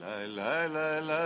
la la la la.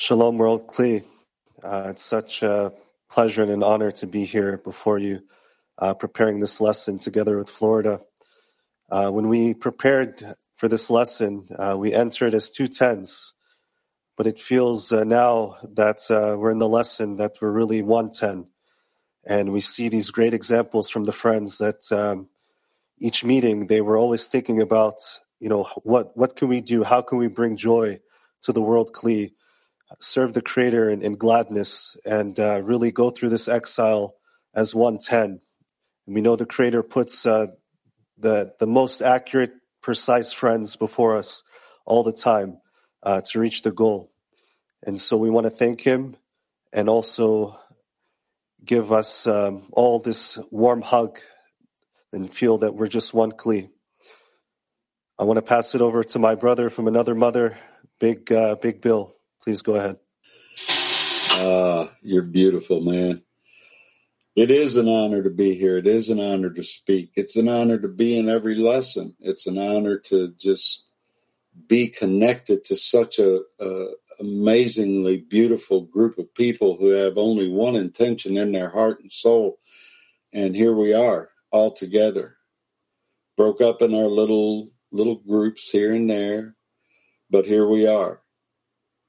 Shalom, World Kli. Uh, it's such a pleasure and an honor to be here before you, uh, preparing this lesson together with Florida. Uh, when we prepared for this lesson, uh, we entered as two tens, but it feels uh, now that uh, we're in the lesson that we're really one ten, and we see these great examples from the friends that um, each meeting they were always thinking about, you know, what what can we do? How can we bring joy to the world Kli? Serve the Creator in, in gladness and uh, really go through this exile as 110. And we know the Creator puts uh, the the most accurate, precise friends before us all the time uh, to reach the goal. And so we want to thank Him and also give us um, all this warm hug and feel that we're just one Kli. I want to pass it over to my brother from another mother, Big uh, Big Bill. Please go ahead. Ah, you're beautiful, man. It is an honor to be here. It is an honor to speak. It's an honor to be in every lesson. It's an honor to just be connected to such a, a amazingly beautiful group of people who have only one intention in their heart and soul. And here we are all together. Broke up in our little little groups here and there, but here we are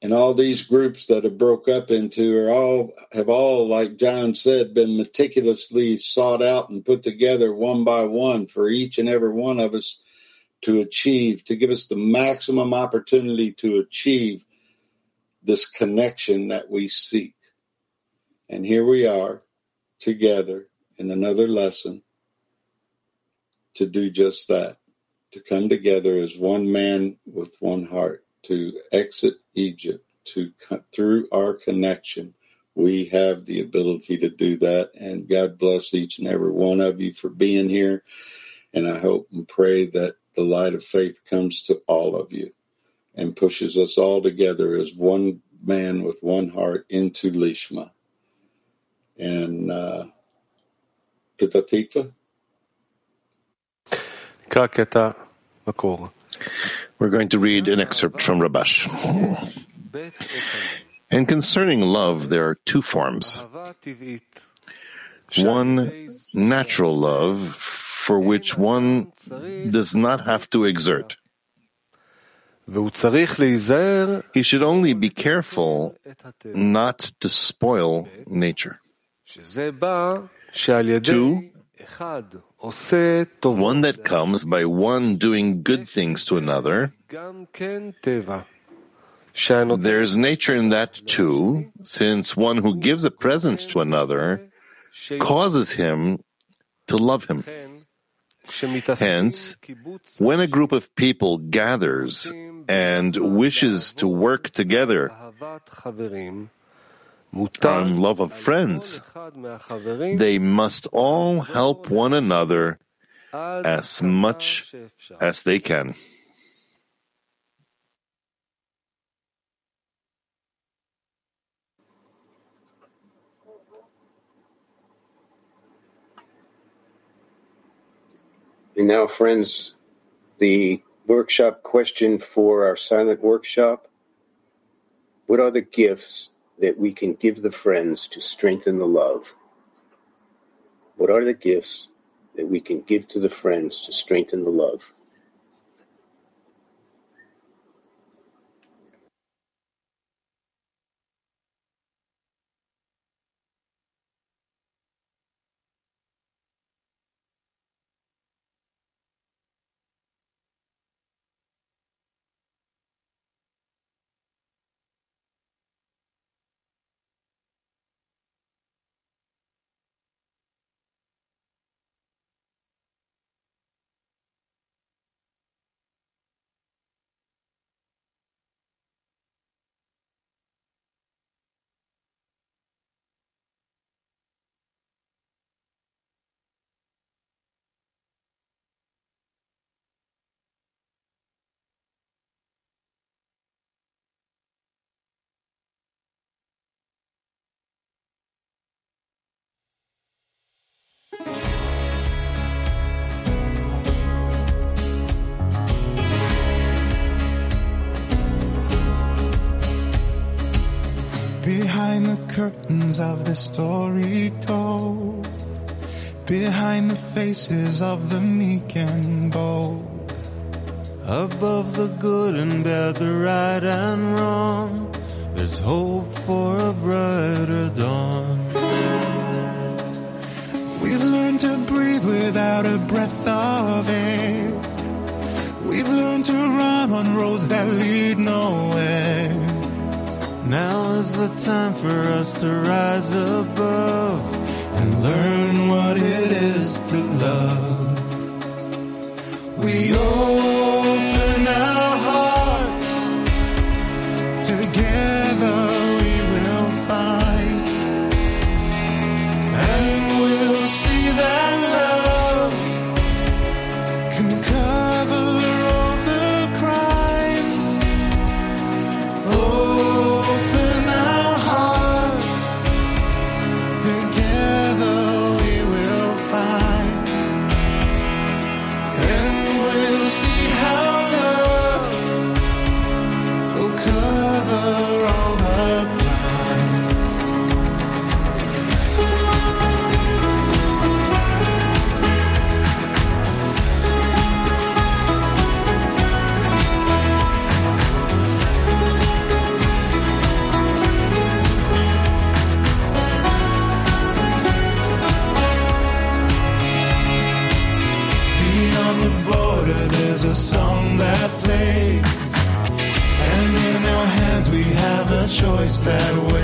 and all these groups that have broke up into are all have all like john said been meticulously sought out and put together one by one for each and every one of us to achieve to give us the maximum opportunity to achieve this connection that we seek. And here we are together in another lesson to do just that to come together as one man with one heart to exit Egypt, to cut through our connection, we have the ability to do that. And God bless each and every one of you for being here. And I hope and pray that the light of faith comes to all of you and pushes us all together as one man with one heart into Lishma. And uh, Petah Tikva? We're going to read an excerpt from Rabash. And concerning love, there are two forms. One, natural love, for which one does not have to exert. He should only be careful not to spoil nature. Two, one that comes by one doing good things to another. There's nature in that too, since one who gives a present to another causes him to love him. Hence, when a group of people gathers and wishes to work together on love of friends, they must all help one another as much as they can. And now, friends, the workshop question for our silent workshop. What are the gifts that we can give the friends to strengthen the love? What are the gifts that we can give to the friends to strengthen the love? Curtains of the story told, behind the faces of the meek and bold, above the good and bad, the right and wrong, there's hope for a brighter dawn. We've learned to breathe without a breath of air. We've learned to run on roads that lead nowhere. Now is the time for us to rise above and learn what it is to love. We open our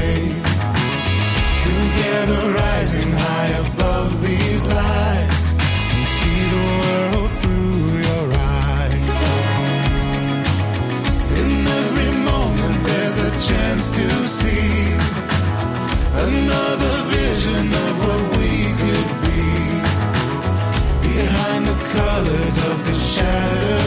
waits. Together, rising high above these and see the world through your eyes. In every moment, there's a chance to see another vision of what we could be behind the colors of the shattered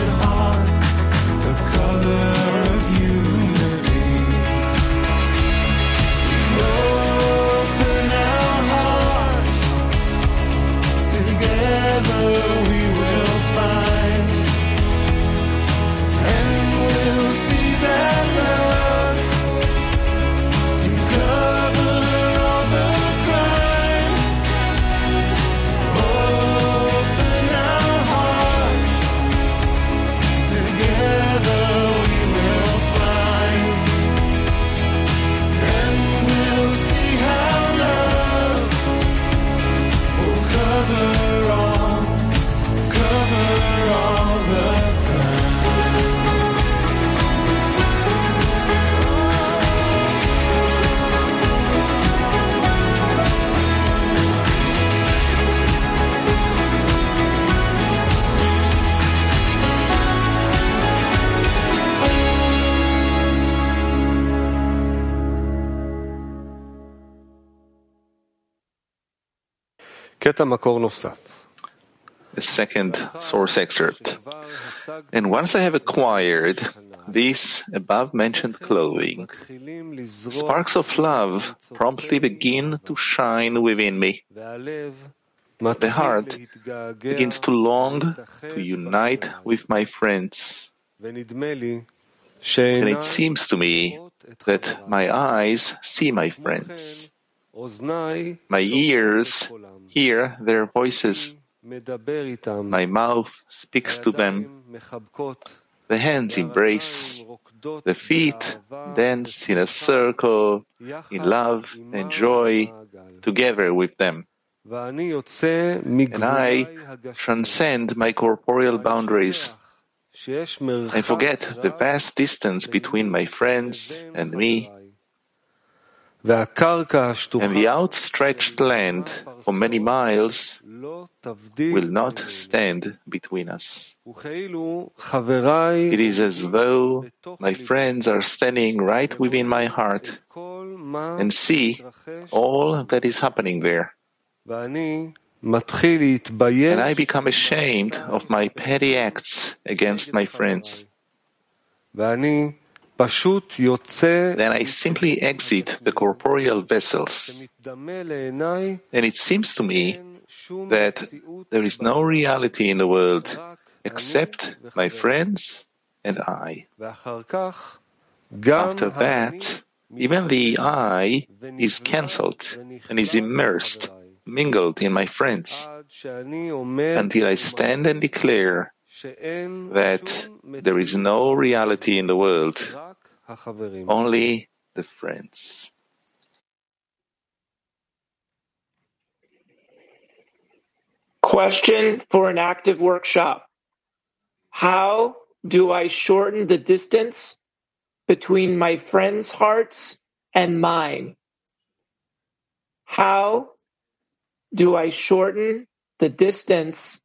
The second source excerpt. And once I have acquired this above mentioned clothing, sparks of love promptly begin to shine within me. The heart begins to long to unite with my friends. And it seems to me that my eyes see my friends. My ears hear their voices. My mouth speaks to them. The hands embrace. The feet dance in a circle in love and joy together with them. And I transcend my corporeal boundaries. I forget the vast distance between my friends and me, and the outstretched land for many miles will not stand between us. It is as though my friends are standing right within my heart and see all that is happening there. And I become ashamed of my petty acts against my friends. Then I simply exit the corporeal vessels. And it seems to me that there is no reality in the world except my friends and I. After that, even the I is cancelled and is immersed mingled in my friends until I stand and declare that there is no reality in the world, only the friends. Question for an active workshop. How do I shorten the distance between my friends' hearts and mine? How do I shorten the distance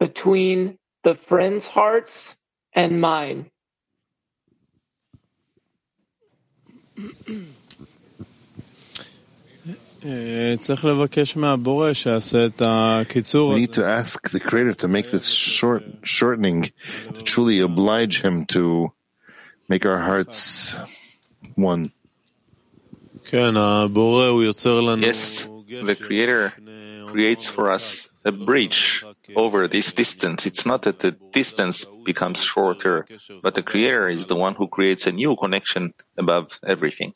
between the friends' hearts and mine? We need to ask the Creator to make this short shortening, to truly oblige Him to make our hearts one. Yes, the Creator creates for us a bridge over this distance. It's not that the distance becomes shorter, but the Creator is the one who creates a new connection above everything.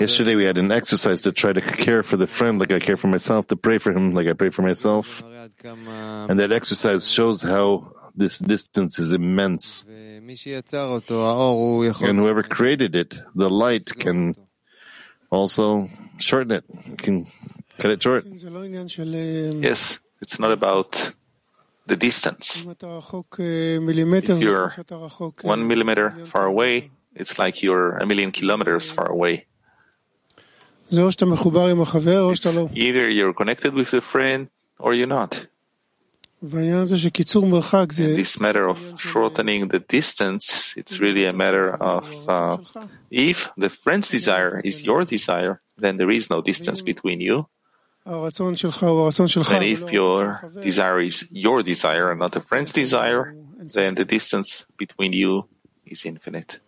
Yesterday we had an exercise to try to care for the friend like I care for myself, to pray for him like I pray for myself. And that exercise shows how this distance is immense. And whoever created it, the light can also shorten it. Can cut it short. Yes, it's not about the distance. If you're one millimeter far away, it's like you're a million kilometers far away. It's either you're connected with a friend or you're not. And this matter of shortening the distance, it's really a matter of uh, if the friend's desire is your desire, then there is no distance between you. And if your desire is your desire and not a friend's desire, then the distance between you is infinite.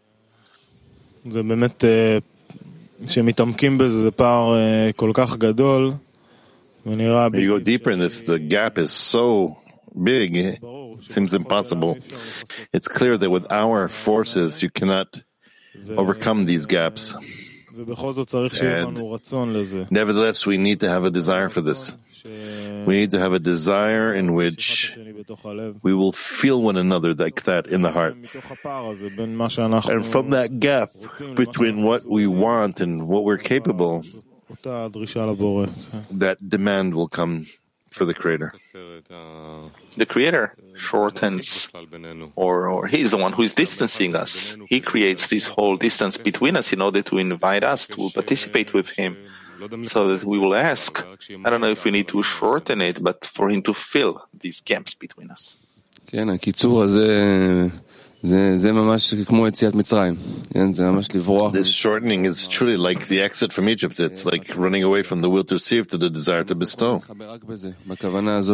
You go deeper in this, the gap is so big, it seems impossible. It's clear that with our forces, you cannot overcome these gaps. And nevertheless, we need to have a desire for this. We need to have a desire in which we will feel one another like that in the heart. And from that gap between what we want and what we're capable, that demand will come for the Creator. The Creator shortens, or, or He's the one who is distancing us. He creates this whole distance between us in order to invite us to participate with Him, so that we will ask. I don't know if we need to shorten it, but for Him to fill these gaps between us. This shortening is truly like the exit from Egypt. It's like running away from the will to receive to the desire to bestow.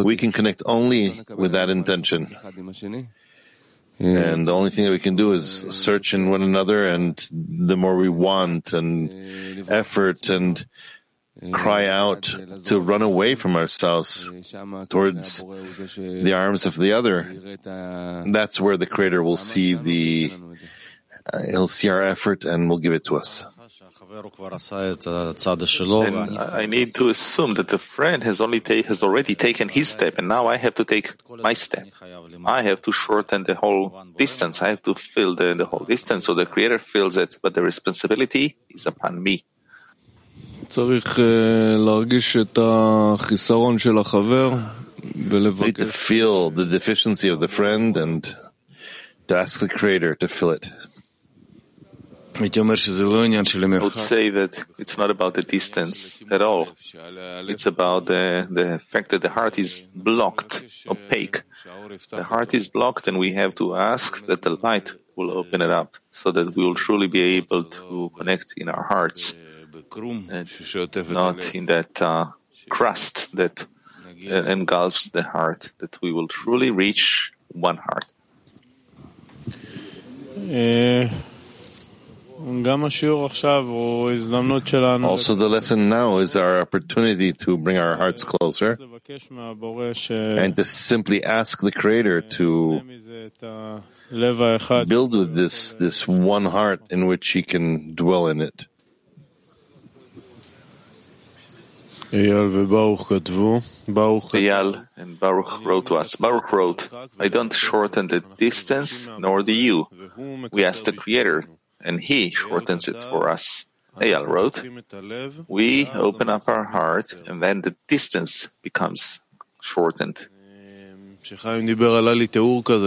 We can connect only with that intention. And the only thing that we can do is search in one another, and the more we want and effort and cry out to run away from ourselves towards the arms of the other. That's where the Creator will see the, uh, he'll see our effort and will give it to us. And I need to assume that the friend has only ta- has already taken his step, and now I have to take my step. I have to shorten the whole distance. I have to fill the, the whole distance, so the Creator fills it, but the responsibility is upon me. Need to feel the deficiency of the friend and to ask the Creator to fill it. I would say that it's not about the distance at all. It's about the, the fact that the heart is blocked, opaque. The heart is blocked and we have to ask that the light will open it up so that we will truly be able to connect in our hearts and not in that uh, crust that uh, engulfs the heart, that we will truly reach one heart. Also, the lesson now is our opportunity to bring our hearts closer and to simply ask the Creator to build with this, this one heart in which He can dwell in it. Eyal and Baruch wrote to us. Baruch wrote, I don't shorten the distance, nor do you. We ask the Creator, and He shortens it for us. Eyal wrote, We open up our heart, and then the distance becomes shortened.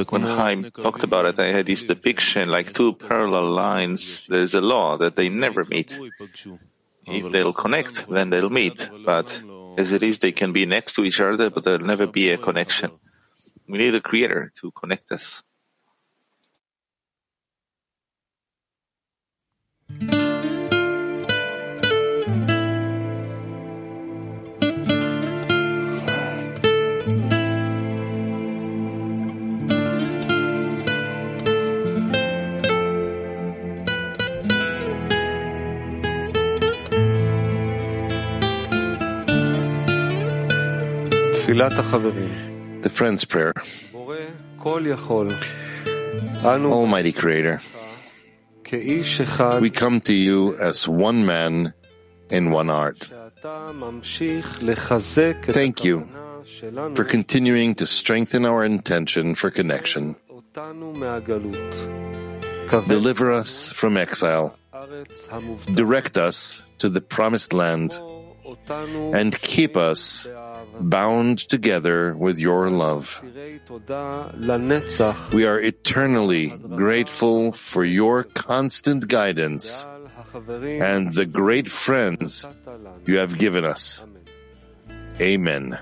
When Chaim talked about it, I had this depiction like two parallel lines. There's a law that they never meet. If they'll connect, then they'll meet. But as it is, they can be next to each other, but there'll never be a connection. We need a creator to connect us. The Friend's Prayer. Almighty Creator, we come to you as one man in one heart. Thank you for continuing to strengthen our intention for connection. Deliver us from exile. Direct us to the promised land and keep us bound together with your love. We are eternally grateful for your constant guidance and the great friends you have given us. Amen.